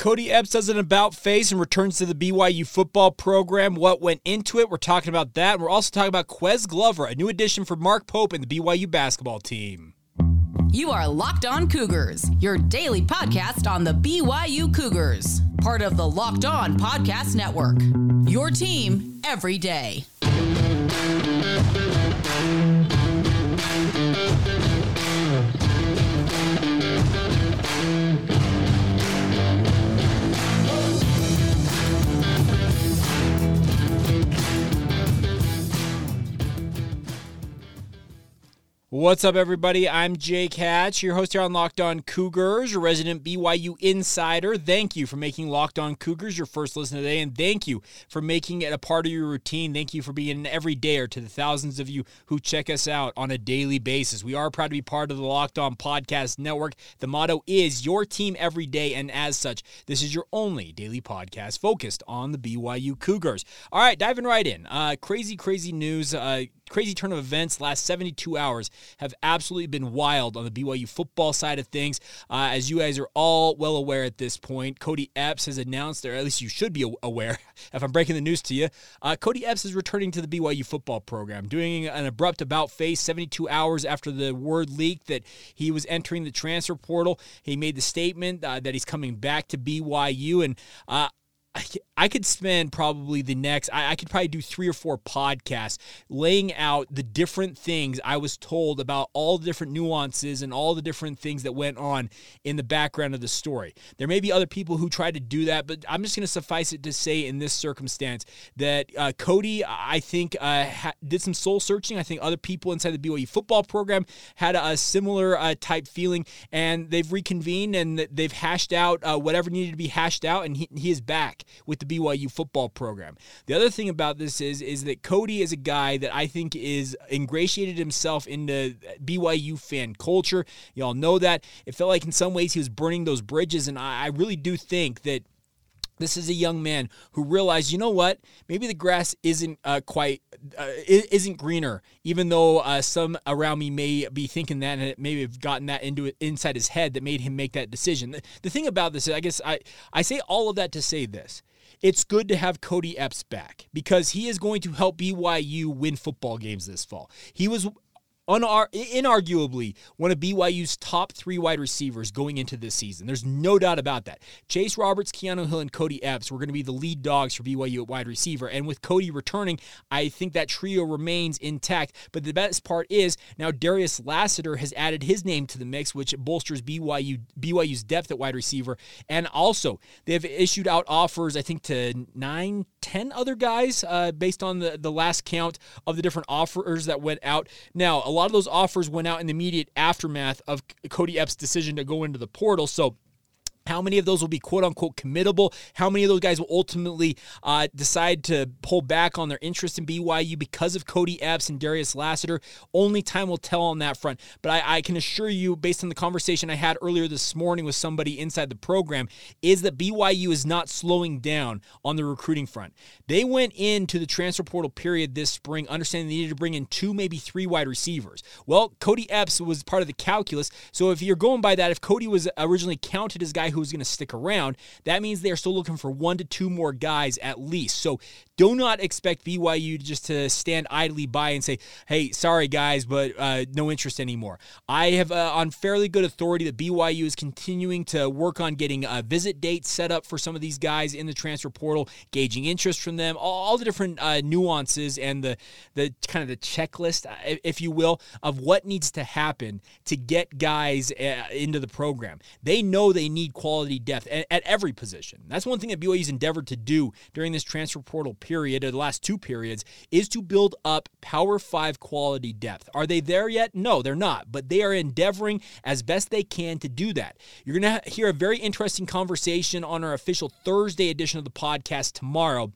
Kody Epps does an about face and returns to the BYU football program. What went into it? We're talking about that. And we're also talking about Ques Glover, a new addition for Mark Pope and the BYU basketball team. You are Locked On Cougars, your daily podcast on the BYU Cougars, part of the Locked On Podcast Network. Your team every day. What's up, everybody? I'm Jake Hatch, your host here on Locked On Cougars, your resident BYU insider. Thank you for making Locked On Cougars your first listen today, and thank you for making it a part of your routine. Thank you for being an everydayer to the thousands of you who check us out on a daily basis. We are proud to be part of the Locked On Podcast Network. The motto is your team every day, and as such, this is your only daily podcast focused on the BYU Cougars. All right, diving right in. Uh, crazy, crazy news. Uh, crazy turn of events last 72 hours have absolutely been wild on the BYU football side of things. Uh, as you guys are all well aware at this point, Kody Epps has announced, or at least you should be aware if I'm breaking the news to you, uh, Kody Epps is returning to the BYU football program, doing an abrupt about face 72 hours after the word leaked that he was entering the transfer portal. He made the statement uh, that he's coming back to BYU, and uh, I could spend probably the next, I, could probably do three or four podcasts laying out the different things I was told about all the different nuances and all the different things that went on in the background of the story. There may be other people who try to do that, but I'm just going to suffice it to say in this circumstance that uh, Kody, I think, uh, ha- did some soul searching. I think other people inside the BYU football program had a, a similar uh, type feeling, and they've reconvened and they've hashed out uh, whatever needed to be hashed out, and he, he is back with the BYU football program. The other thing about this is is that Kody is a guy that I think is ingratiated himself into BYU fan culture. Y'all know that. It felt like in some ways he was burning those bridges, and I, I really do think that this is a young man who realized, you know what? Maybe the grass isn't uh, quite uh, isn't greener, even though uh, some around me may be thinking that, and it maybe have gotten that into it inside his head that made him make that decision. The, the thing about this, is, I guess, I I say all of that to say this: it's good to have Kody Epps back because he is going to help BYU win football games this fall. He was unar- inarguably one of BYU's top three wide receivers going into this season. There's no doubt about that. Chase Roberts, Keanu Hill, and Kody Epps were going to be the lead dogs for BYU at wide receiver. And with Kody returning, I think that trio remains intact. But the best part is now Darius Lassiter has added his name to the mix, which bolsters BYU BYU's depth at wide receiver. And also, they've issued out offers, I think, to nine, ten other guys uh, based on the, the last count of the different offers that went out. Now, a lot of those offers went out in the immediate aftermath of Kody Epps' decision to go into the portal. So how many of those will be quote unquote committable? How many of those guys will ultimately uh, decide to pull back on their interest in BYU because of Kody Epps and Darius Lassiter? Only time will tell on that front. But I, I, can assure you, based on the conversation I had earlier this morning with somebody inside the program, is that BYU is not slowing down on the recruiting front. They went into the transfer portal period this spring understanding they needed to bring in two, maybe three wide receivers. Well, Kody Epps was part of the calculus. So if you're going by that, if Kody was originally counted as a who's going to stick around, that means they're still looking for one to two more guys at least. So do not expect BYU just to stand idly by and say, hey, sorry guys, but uh, no interest anymore. I have uh, on fairly good authority that BYU is continuing to work on getting a visit date set up for some of these guys in the transfer portal, gauging interest from them, all, all the different uh, nuances and the, the kind of the checklist, uh, if you will, of what needs to happen to get guys uh, into the program. They know they need quality depth at, at every position. That's one thing that BYU's endeavored to do during this transfer portal period, or the last two periods, is to build up Power Five quality depth. Are they there yet? No, they're not, but they are endeavoring as best they can to do that. You're going to hear a very interesting conversation on our official Thursday edition of the podcast tomorrow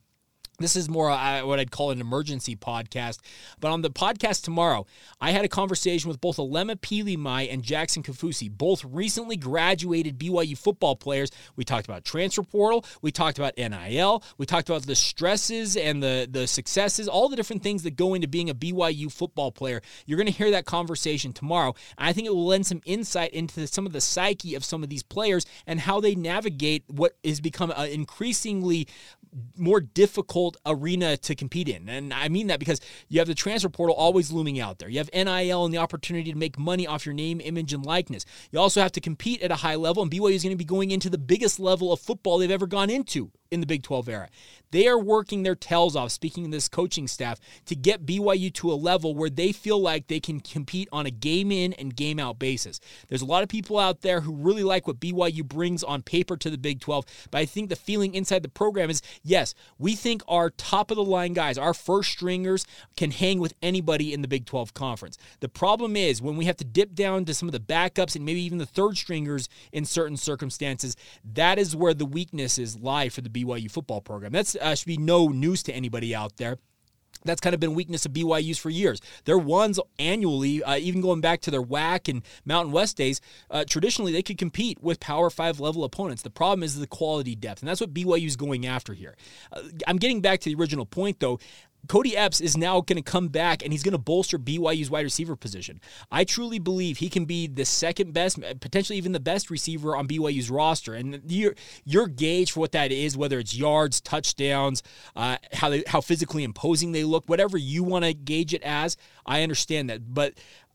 This is more uh, what I'd call an emergency podcast. But on the podcast tomorrow, I had a conversation with both Alema Pilimai and Jackson Kafusi, both recently graduated BYU football players. We talked about transfer portal, we talked about NIL, we talked about the stresses and the, the successes, all the different things that go into being a BYU football player. You're going to hear that conversation tomorrow. I think it will lend some insight into some of the psyche of some of these players and how they navigate what has become an increasingly more difficult arena to compete in. And I mean that because you have the transfer portal always looming out there. You have NIL and the opportunity to make money off your name, image, and likeness. You also have to compete at a high level, and BYU is going to be going into the biggest level of football they've ever gone into in the Big 12 era. They are working their tails off, speaking of this coaching staff, to get BYU to a level where they feel like they can compete on a game in and game out basis. There's a lot of people out there who really like what BYU brings on paper to the Big 12, but I think the feeling inside the program is yes, we think our top of the line guys, our first stringers, can hang with anybody in the Big 12 conference. The problem is when we have to dip down to some of the backups and maybe even the third stringers in certain circumstances, that is where the weaknesses lie for the BYU football program. That's uh, should be no news to anybody out there. That's kind of been weakness of BYU's for years. Their ones annually, uh, even going back to their WAC and Mountain West days, uh, traditionally they could compete with Power Five level opponents. The problem is the quality depth, and that's what BYU's going after here. Uh, I'm getting back to the original point though. Kody Epps is now going to come back and he's going to bolster BYU's wide receiver position. I truly believe he can be the second best, potentially even the best receiver on BYU's roster. And your your gauge for what that is, whether it's yards, touchdowns, uh, how they, how physically imposing they look, whatever you want to gauge it as, I understand that. But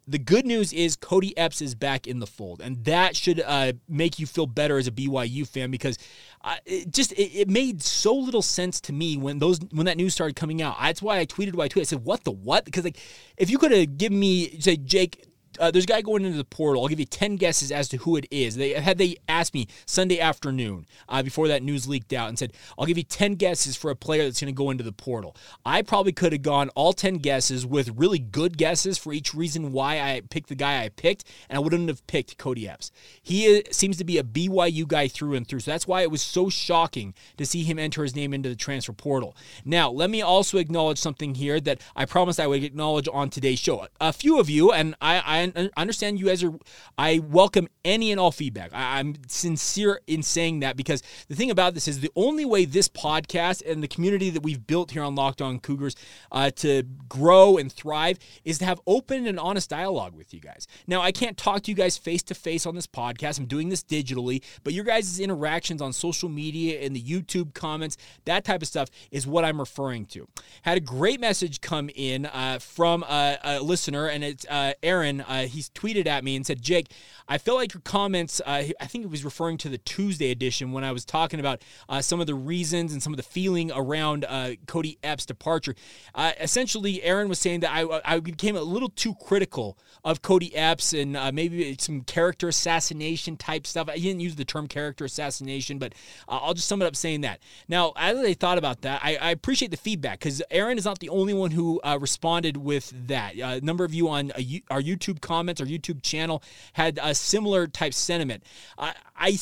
the good news is Kody Epps is back in the fold, and that should uh, make you feel better as a BYU fan because uh, it just it, it, made so little sense to me when those when that news started coming out. That's why I tweeted what I tweeted. I said, "What the what?" Because like, if you could have given me say Jake, uh, there's a guy going into the portal. I'll give you 10 guesses as to who it is. They had they asked me Sunday afternoon uh, before that news leaked out and said, I'll give you 10 guesses for a player that's going to go into the portal. I probably could have gone all 10 guesses with really good guesses for each reason why I picked the guy I picked, and I wouldn't have picked Kody Epps. He uh, seems to be a BYU guy through and through. So that's why it was so shocking to see him enter his name into the transfer portal. Now, let me also acknowledge something here that I promised I would acknowledge on today's show. A few of you, and I, I I understand you guys are. I welcome any and all feedback. I, am sincere in saying that because the thing about this is the only way this podcast and the community that we've built here on Locked On Cougars uh, to grow and thrive is to have open and honest dialogue with you guys. Now, I can't talk to you guys face to face on this podcast. I'm doing this digitally, but your guys' interactions on social media and the YouTube comments, that type of stuff is what I'm referring to. Had a great message come in uh, from a, a, listener, and it's uh, Aaron. Uh, he's tweeted at me and said, Jake, I feel like your comments, uh, I think it was referring to the Tuesday edition when I was talking about uh, some of the reasons and some of the feeling around uh, Kody Epps' departure. Uh, essentially, Aaron was saying that I, I became a little too critical of Kody Epps and uh, maybe some character assassination type stuff. I didn't use the term character assassination, but I'll just sum it up saying that. Now, as I thought about that, I, I appreciate the feedback because Aaron is not the only one who responded with that. a number of you on our YouTube comments, our YouTube channel, had a similar type sentiment. I, I,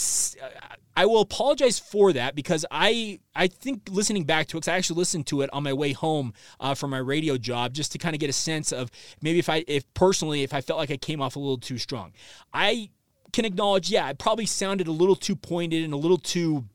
I will apologize for that because I I think listening back to it, because I actually listened to it on my way home uh, from my radio job, just to kind of get a sense of maybe if I if personally if I felt like I came off a little too strong. I can acknowledge, yeah, I probably sounded a little too pointed and a little too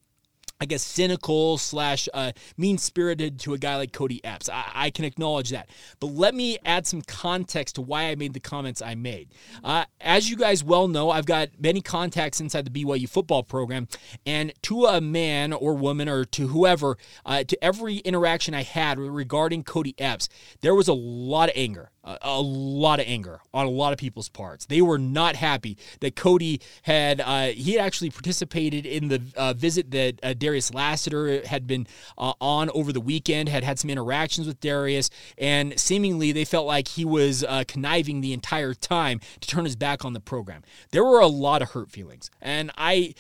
I guess, cynical slash uh, mean spirited to a guy like Kody Epps. I, I, can acknowledge that. But let me add some context to why I made the comments I made. Uh, as you guys well know, I've got many contacts inside the BYU football program, and to a man or woman or to whoever, uh, to every interaction I had regarding Kody Epps, there was a lot of anger a, lot of anger on a lot of people's parts. They were not happy that Kody had uh, he had actually participated in the uh, visit that uh, Darius Lassiter had been uh, on over the weekend. Had had some interactions with Darius, and seemingly they felt like he was uh, conniving the entire time to turn his back on the program. There were a lot of hurt feelings, and I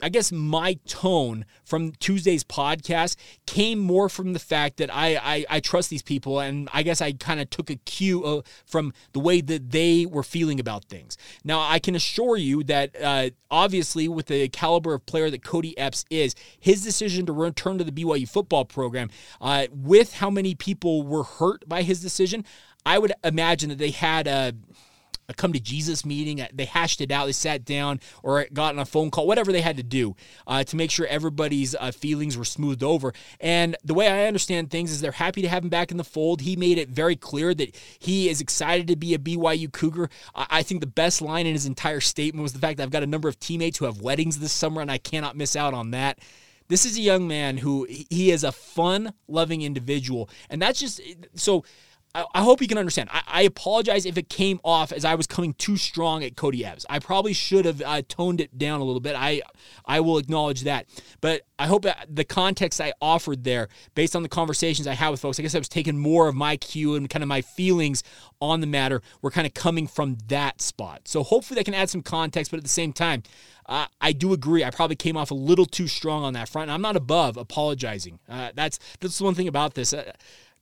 I guess my tone from Tuesday's podcast came more from the fact that I I, I trust these people, and I guess I kind of took a cue uh, from the way that they were feeling about things. Now I can assure you that uh, obviously with the caliber of player that Kody Epps is, his decision to return to the BYU football program, uh, with how many people were hurt by his decision, I would imagine that they had a a come to Jesus meeting. They hashed it out. They sat down or got on a phone call, whatever they had to do uh, to make sure everybody's uh, feelings were smoothed over. And the way I understand things is they're happy to have him back in the fold. He made it very clear that he is excited to be a BYU Cougar. I think the best line in his entire statement was the fact that I've got a number of teammates who have weddings this summer and I cannot miss out on that. This is a young man who he is a fun loving individual. And that's just so I, hope you can understand. I, I, apologize if it came off as I was coming too strong at Kody Epps. I probably should have uh, toned it down a little bit. I I will acknowledge that. But I hope the context I offered there, based on the conversations I had with folks, I guess I was taking more of my cue and kind of my feelings on the matter were kind of coming from that spot. So hopefully that can add some context. But at the same time, uh, I do agree. I probably came off a little too strong on that front. I'm not above apologizing. Uh, that's that's the one thing about this.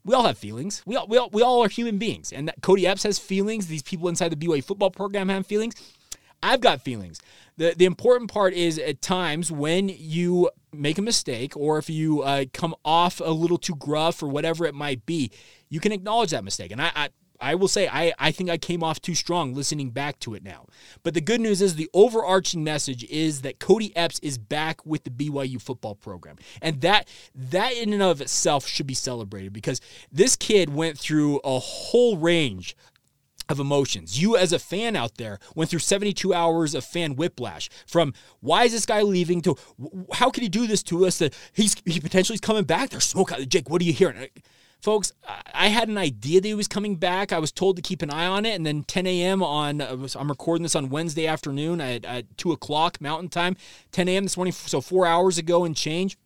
We all have feelings. We all, we all, we all are human beings. And Kody Epps has feelings. These people inside the BYU football program have feelings. I've got feelings. The, the important part is at times when you make a mistake or if you uh, come off a little too gruff or whatever it might be, you can acknowledge that mistake. And I, I I will say I, I think I came off too strong listening back to it now. But the good news is the overarching message is that Kody Epps is back with the BYU football program. And that that in and of itself should be celebrated because this kid went through a whole range of emotions. You, as a fan out there, went through 72 hours of fan whiplash from why is this guy leaving to how can he do this to us that he's he potentially is coming back. There's smoke out. Jake, what are you hearing? Folks, I had an idea that he was coming back. I was told to keep an eye on it. And then 10 a.m. on, uh, I'm recording this on Wednesday afternoon at, at 2 o'clock Mountain Time, 10 a.m. this morning, so four hours ago and change.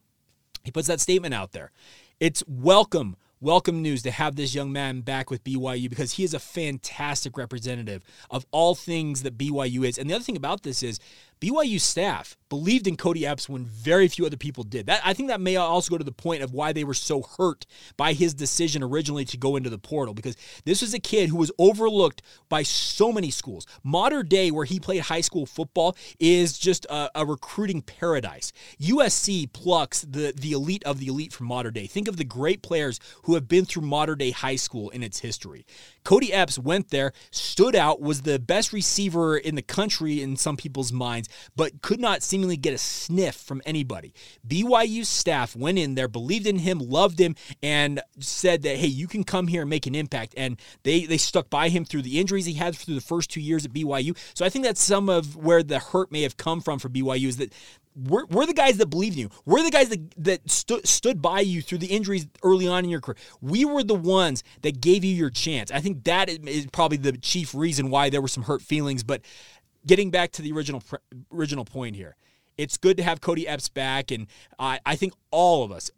He puts that statement out there. It's welcome welcome news to have this young man back with BYU because he is a fantastic representative of all things that BYU is. And the other thing about this is BYU staff believed in Kody Epps when very few other people did. That I think that may also go to the point of why they were so hurt by his decision originally to go into the portal because this was a kid who was overlooked by so many schools. Mater Dei where he played high school football, is just a, a recruiting paradise. USC plucks the the elite of the elite from Mater Dei. Think of the great players who have been through Mater Dei high school in its history. Kody Epps went there, stood out, was the best receiver in the country in some people's minds, but could not seemingly get a sniff from anybody. BYU staff went in there, believed in him, loved him, and said that, hey, you can come here and make an impact. And they, they stuck by him through the injuries he had through the first two years at BYU. So I think that's some of where the hurt may have come from for BYU is that we're, we're the guys that believed in you. We're the guys that, that stu- stood by you through the injuries early on in your career. We were the ones that gave you your chance. I think that is probably the chief reason why there were some hurt feelings. But getting back to the original original point here, it's good to have Kody Epps back, and I, I think all of us,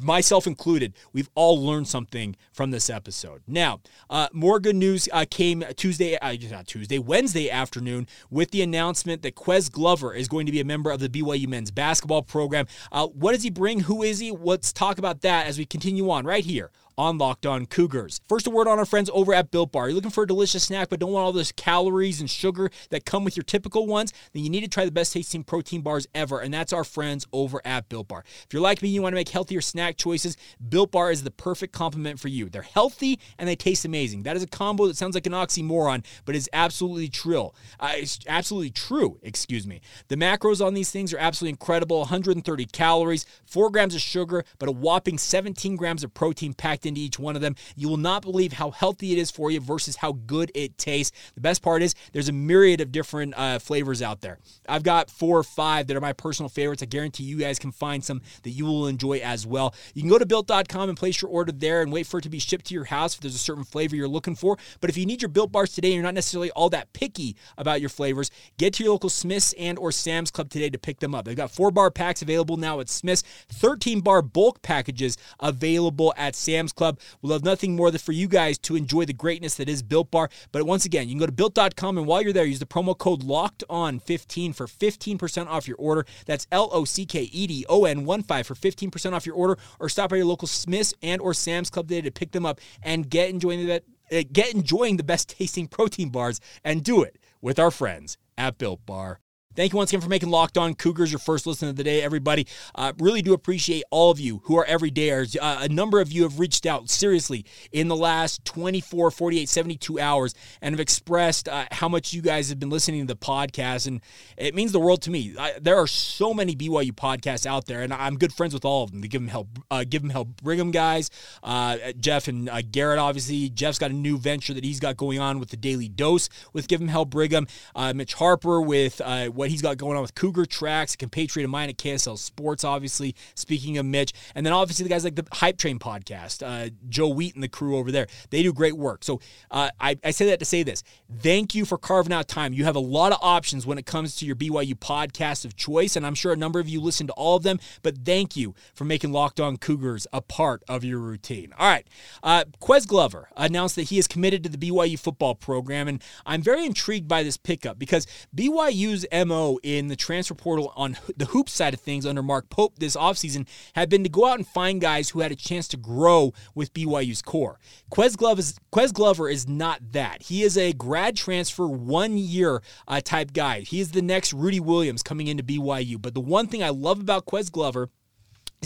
myself included, we've all learned something from this episode. Now, uh, more good news uh, came Tuesday, uh, not Tuesday, Wednesday afternoon with the announcement that Ques Glover is going to be a member of the BYU men's basketball program. Uh, what does he bring? Who is he? Let's talk about that as we continue on right here on Locked On Cougars. First, a word on our friends over at Built Bar. You're looking for a delicious snack but don't want all those calories and sugar that come with your typical ones? Then you need to try the best tasting protein bars ever, and that's our friends over at Built Bar. If you're like me, you want to make healthier snack choices, Built Bar is the perfect complement for you. They're healthy and they taste amazing. That is a combo that sounds like an oxymoron, but is absolutely true. Uh, it's absolutely true, excuse me. The macros on these things are absolutely incredible 130 calories, 4 grams of sugar, but a whopping 17 grams of protein packed into each one of them. You will not believe how healthy it is for you versus how good it tastes. The best part is there's a myriad of different uh, flavors out there. I've got four or five that are my personal favorites. I guarantee you guys can find some that you will enjoy as well. You can go to built.com and place your order there and wait for it to be shipped to your house if there's a certain flavor you're looking for. But if you need your built bars today and you're not necessarily all that picky about your flavors, get to your local Smith's and or Sam's Club today to pick them up. They've got four bar packs available now at Smith's, 13 bar bulk packages available at Sam's Club. We love nothing more than for you guys to enjoy the greatness that is Built Bar. But once again, you can go to built.com and while you're there, use the promo code locked on 15 for 15% off your order. That's L O C K E D O N 1 5 for 15% off your order or stop by your local Smith's and or Sam's Club today to pick them up and get enjoying the uh, get enjoying the best tasting protein bars and do it with our friends at Built Bar. Thank you once again for making Locked On Cougars your first listen of the day, everybody. Uh, really do appreciate all of you who are everydayers. Uh, a number of you have reached out seriously in the last 24, 48, 72 hours and have expressed uh, how much you guys have been listening to the podcast. And it means the world to me. I, there are so many BYU podcasts out there, and I'm good friends with all of them. The Give them Help, uh, Give them Help Brigham guys, uh, Jeff and uh, Garrett, obviously. Jeff's got a new venture that he's got going on with the Daily Dose with Give them Help Brigham. Mitch Harper with what what he's got going on with Cougar Tracks, a compatriot of mine at KSL Sports, obviously. Speaking of Mitch, and then obviously the guys like the Hype Train podcast, uh, Joe Wheat and the crew over there. They do great work. So uh, I, I say that to say this. Thank you for carving out time. You have a lot of options when it comes to your BYU podcast of choice, and I'm sure a number of you listen to all of them, but thank you for making Locked On Cougars a part of your routine. All right. Uh, Ques Glover announced that he is committed to the BYU football program, and I'm very intrigued by this pickup because BYU's MO MO in the transfer portal on the hoop side of things under Mark Pope this offseason had been to go out and find guys who had a chance to grow with BYU's core. Ques Glover is, Ques Glover is not that. He is a grad transfer, one year uh, type guy. He is the next Rudi Williams coming into BYU. But the one thing I love about Ques Glover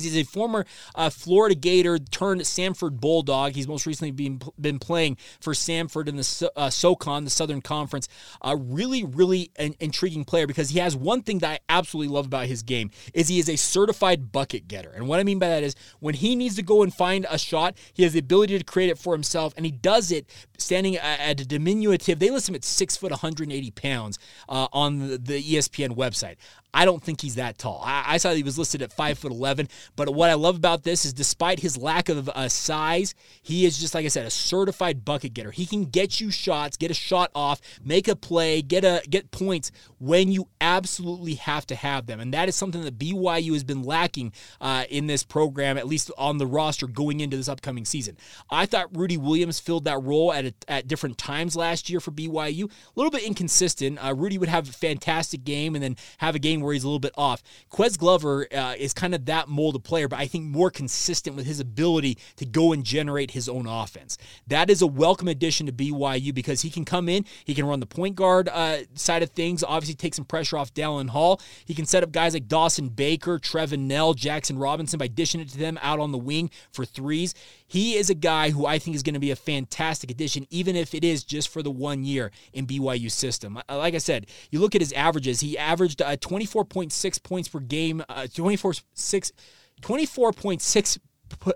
He's a former uh, Florida Gator turned Samford Bulldog. He's most recently been, been playing for Samford in the uh, SoCon, the Southern Conference. A really, really an intriguing player because he has one thing that I absolutely love about his game is he is a certified bucket getter. And what I mean by that is when he needs to go and find a shot, he has the ability to create it for himself, and he does it standing at a diminutive. They list him at six foot, 180 pounds uh, on the ESPN website. I don't think he's that tall. I, I saw he was listed at five foot eleven. But what I love about this is, despite his lack of uh, size, he is just like I said, a certified bucket getter. He can get you shots, get a shot off, make a play, get a get points when you absolutely have to have them, and that is something that BYU has been lacking uh, in this program, at least on the roster going into this upcoming season. I thought Rudi Williams filled that role at a, at different times last year for BYU. A little bit inconsistent. Uh, Rudi would have a fantastic game and then have a game where he's a little bit off. Ques Glover uh, is kind of that mold of player, but I think more consistent with his ability to go and generate his own offense. That is a welcome addition to BYU because he can come in, he can run the point guard uh, side of things, obviously take some pressure off Dallin Hall. He can set up guys like Dawson Baker, Trevin Knell, Jackson Robinson by dishing it to them out on the wing for threes. He is a guy who I think is going to be a fantastic addition, even if it is just for the one year in BYU system. Like I said, you look at his averages. He averaged uh, 24.6 points per game, uh, 24 6 24.6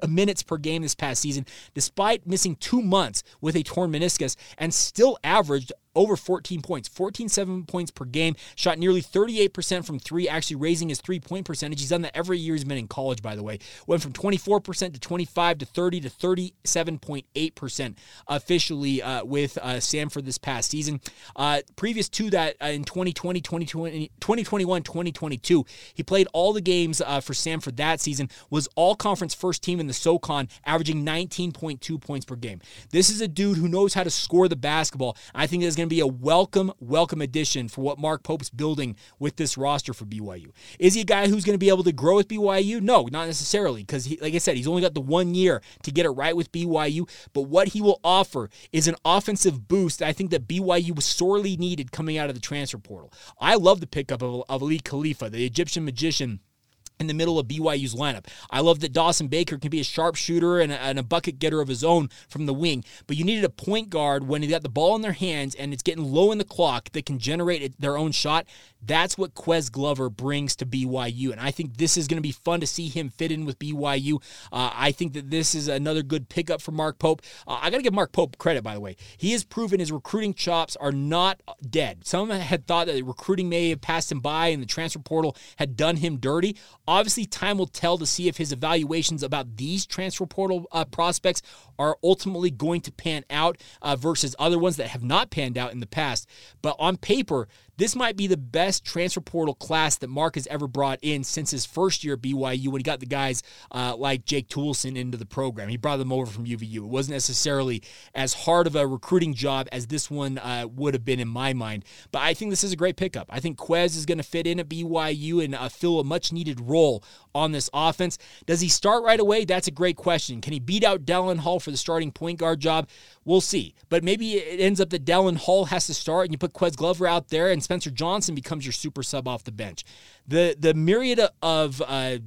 minutes per game this past season, despite missing two months with a torn meniscus, and still averaged over 14 points, 14 7 points per game, shot nearly 38% from three, actually raising his three point percentage. He's done that every year he's been in college, by the way. Went from 24% to 25 to 30 to 37.8% officially uh, with uh, Samford this past season. Uh, previous to that, uh, in 2020, 2020, 2021, 2022, he played all the games uh, for Samford that season, was all conference first team in the SOCON, averaging 19.2 points per game. This is a dude who knows how to score the basketball. I think is going to be a welcome, welcome addition for what Mark Pope's building with this roster for BYU. Is he a guy who's going to be able to grow with BYU? No, not necessarily, because like I said, he's only got the one year to get it right with BYU. But what he will offer is an offensive boost that I think that BYU was sorely needed coming out of the transfer portal. I love the pickup of, of Aly Khalifa, the Egyptian magician in the middle of BYU's lineup. I love that Dawson Baker can be a sharpshooter and a, and a bucket getter of his own from the wing, but you needed a point guard when they got the ball in their hands and it's getting low in the clock that can generate their own shot. That's what Ques Glover brings to BYU, and I think this is going to be fun to see him fit in with BYU. Uh, I think that this is another good pickup for Mark Pope. Uh, I got to give Mark Pope credit, by the way. He has proven his recruiting chops are not dead. Some had thought that recruiting may have passed him by and the transfer portal had done him dirty. Obviously, time will tell to see if his evaluations about these transfer portal uh, prospects are ultimately going to pan out uh, versus other ones that have not panned out in the past. But on paper, This might be the best transfer portal class that Mark has ever brought in since his first year at BYU when he got the guys uh, like Jake Toolson into the program. He brought them over from UVU. It wasn't necessarily as hard of a recruiting job as this one uh, would have been in my mind, but I think this is a great pickup. I think Ques is going to fit in at BYU and uh, fill a much needed role on this offense. Does he start right away? That's a great question. Can he beat out Dallin Hall for the starting point guard job? We'll see. But maybe it ends up that Dallin Hall has to start and you put Ques Glover out there and Spencer Johnson becomes your super sub off the bench. The the myriad of uh,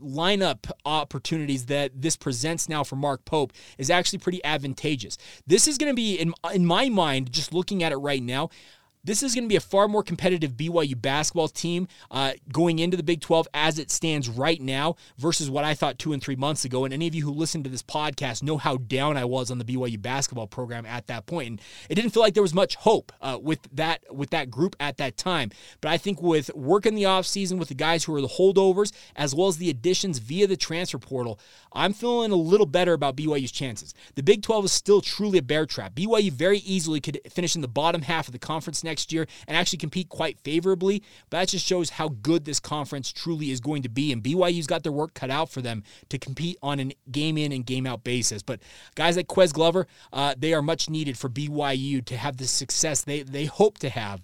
lineup opportunities that this presents now for Mark Pope is actually pretty advantageous. This is going to be in in my mind just looking at it right now this is going to be a far more competitive BYU basketball team uh, going into the Big 12 as it stands right now versus what I thought two and three months ago. And any of you who listen to this podcast know how down I was on the BYU basketball program at that point. And it didn't feel like there was much hope uh, with that with that group at that time. But I think with work in the offseason with the guys who are the holdovers as well as the additions via the transfer portal, I'm feeling a little better about BYU's chances. The Big 12 is still truly a bear trap. BYU very easily could finish in the bottom half of the conference next next year and actually compete quite favorably. But that just shows how good this conference truly is going to be. And BYU's got their work cut out for them to compete on a game in and game out basis. But guys like Ques Glover, uh, they are much needed for BYU to have the success they, they hope to have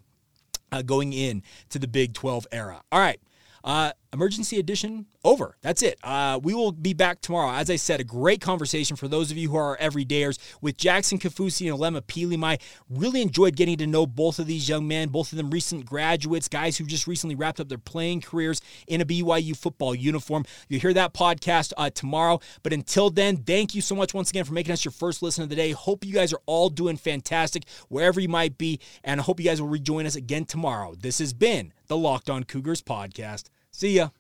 uh, going in to the Big 12 era. All right. Uh, emergency edition over. That's it. Uh, we will be back tomorrow. As I said, a great conversation for those of you who are everydayers with Jackson Kafusi and Alema Pilimai. Really enjoyed getting to know both of these young men, both of them recent graduates, guys who just recently wrapped up their playing careers in a BYU football uniform. You'll hear that podcast uh, tomorrow. But until then, thank you so much once again for making us your first listen of the day. Hope you guys are all doing fantastic wherever you might be. And I hope you guys will rejoin us again tomorrow. This has been the Locked On Cougars podcast. See ya.